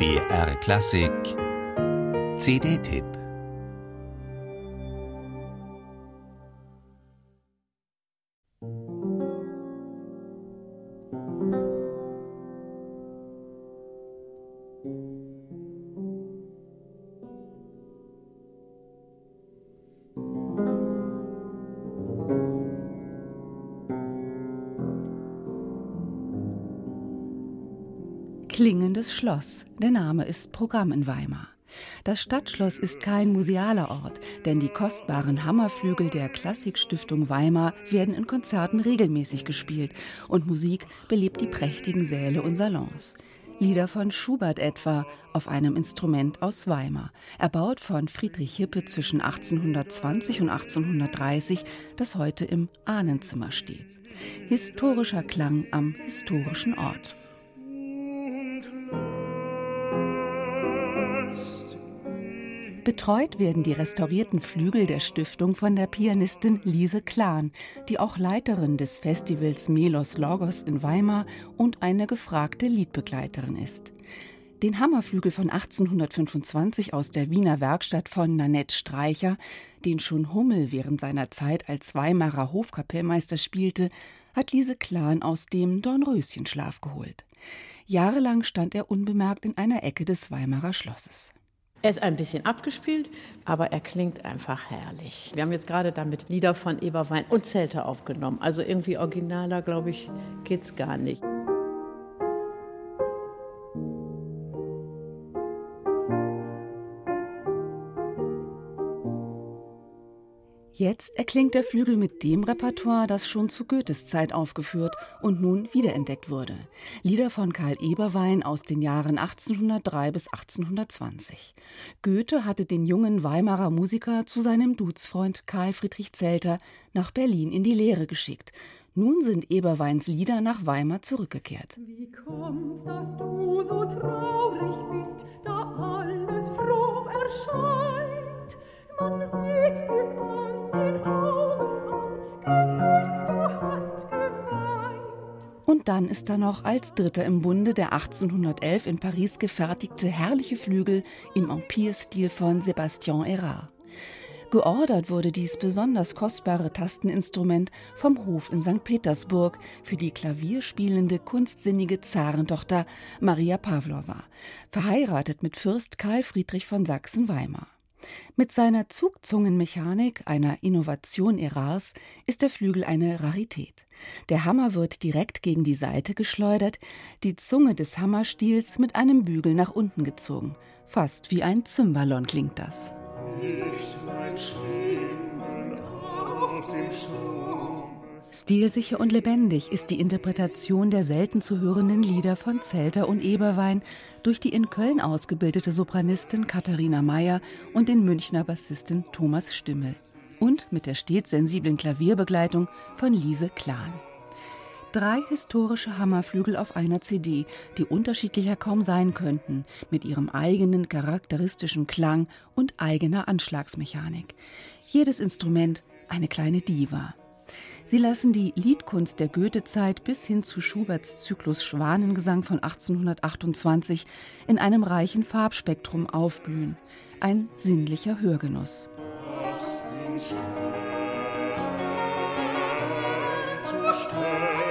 BR Klassik. CD-Tipp Klingendes Schloss. Der Name ist Programm in Weimar. Das Stadtschloss ist kein musealer Ort, denn die kostbaren Hammerflügel der Klassikstiftung Weimar werden in Konzerten regelmäßig gespielt und Musik belebt die prächtigen Säle und Salons. Lieder von Schubert etwa auf einem Instrument aus Weimar, erbaut von Friedrich Hippe zwischen 1820 und 1830, das heute im Ahnenzimmer steht. Historischer Klang am historischen Ort. Betreut werden die restaurierten Flügel der Stiftung von der Pianistin Lise Klan, die auch Leiterin des Festivals Melos Logos in Weimar und eine gefragte Liedbegleiterin ist. Den Hammerflügel von 1825 aus der Wiener Werkstatt von Nanette Streicher, den schon Hummel während seiner Zeit als Weimarer Hofkapellmeister spielte, hat Lise Klan aus dem Dornröschenschlaf geholt. Jahrelang stand er unbemerkt in einer Ecke des Weimarer Schlosses. Er ist ein bisschen abgespielt, aber er klingt einfach herrlich. Wir haben jetzt gerade damit Lieder von Eberwein und Zelter aufgenommen. Also irgendwie originaler, glaube ich, geht es gar nicht. Jetzt erklingt der Flügel mit dem Repertoire, das schon zu Goethes Zeit aufgeführt und nun wiederentdeckt wurde. Lieder von Karl Eberwein aus den Jahren 1803 bis 1820. Goethe hatte den jungen Weimarer Musiker zu seinem Duzfreund Karl Friedrich Zelter nach Berlin in die Lehre geschickt. Nun sind Eberweins Lieder nach Weimar zurückgekehrt. Wie kommt's, dass du so traurig bist, da alles froh erscheint? Und dann ist da noch als Dritter im Bunde der 1811 in Paris gefertigte herrliche Flügel im Empire-Stil von Sébastien Erard. Geordert wurde dies besonders kostbare Tasteninstrument vom Hof in St. Petersburg für die klavierspielende, kunstsinnige Zarentochter Maria Pawlowa, verheiratet mit Fürst Karl Friedrich von Sachsen-Weimar. Mit seiner Zugzungenmechanik, einer Innovation Erars, ist der Flügel eine Rarität. Der Hammer wird direkt gegen die Seite geschleudert, die Zunge des Hammerstiels mit einem Bügel nach unten gezogen. Fast wie ein Zymbalon klingt das. Nicht mein Schwimmen auf dem Strom. Stilsicher und lebendig ist die Interpretation der selten zu hörenden Lieder von Zelter und Eberwein durch die in Köln ausgebildete Sopranistin Katharina Mayer und den Münchner Bassisten Thomas Stimmel und mit der stets sensiblen Klavierbegleitung von Lise Klan. Drei historische Hammerflügel auf einer CD, die unterschiedlicher kaum sein könnten, mit ihrem eigenen charakteristischen Klang und eigener Anschlagsmechanik. Jedes Instrument eine kleine Diva. Sie lassen die Liedkunst der Goethezeit bis hin zu Schuberts Zyklus Schwanengesang von 1828 in einem reichen Farbspektrum aufblühen. Ein sinnlicher Hörgenuss. Sternen zur Sterne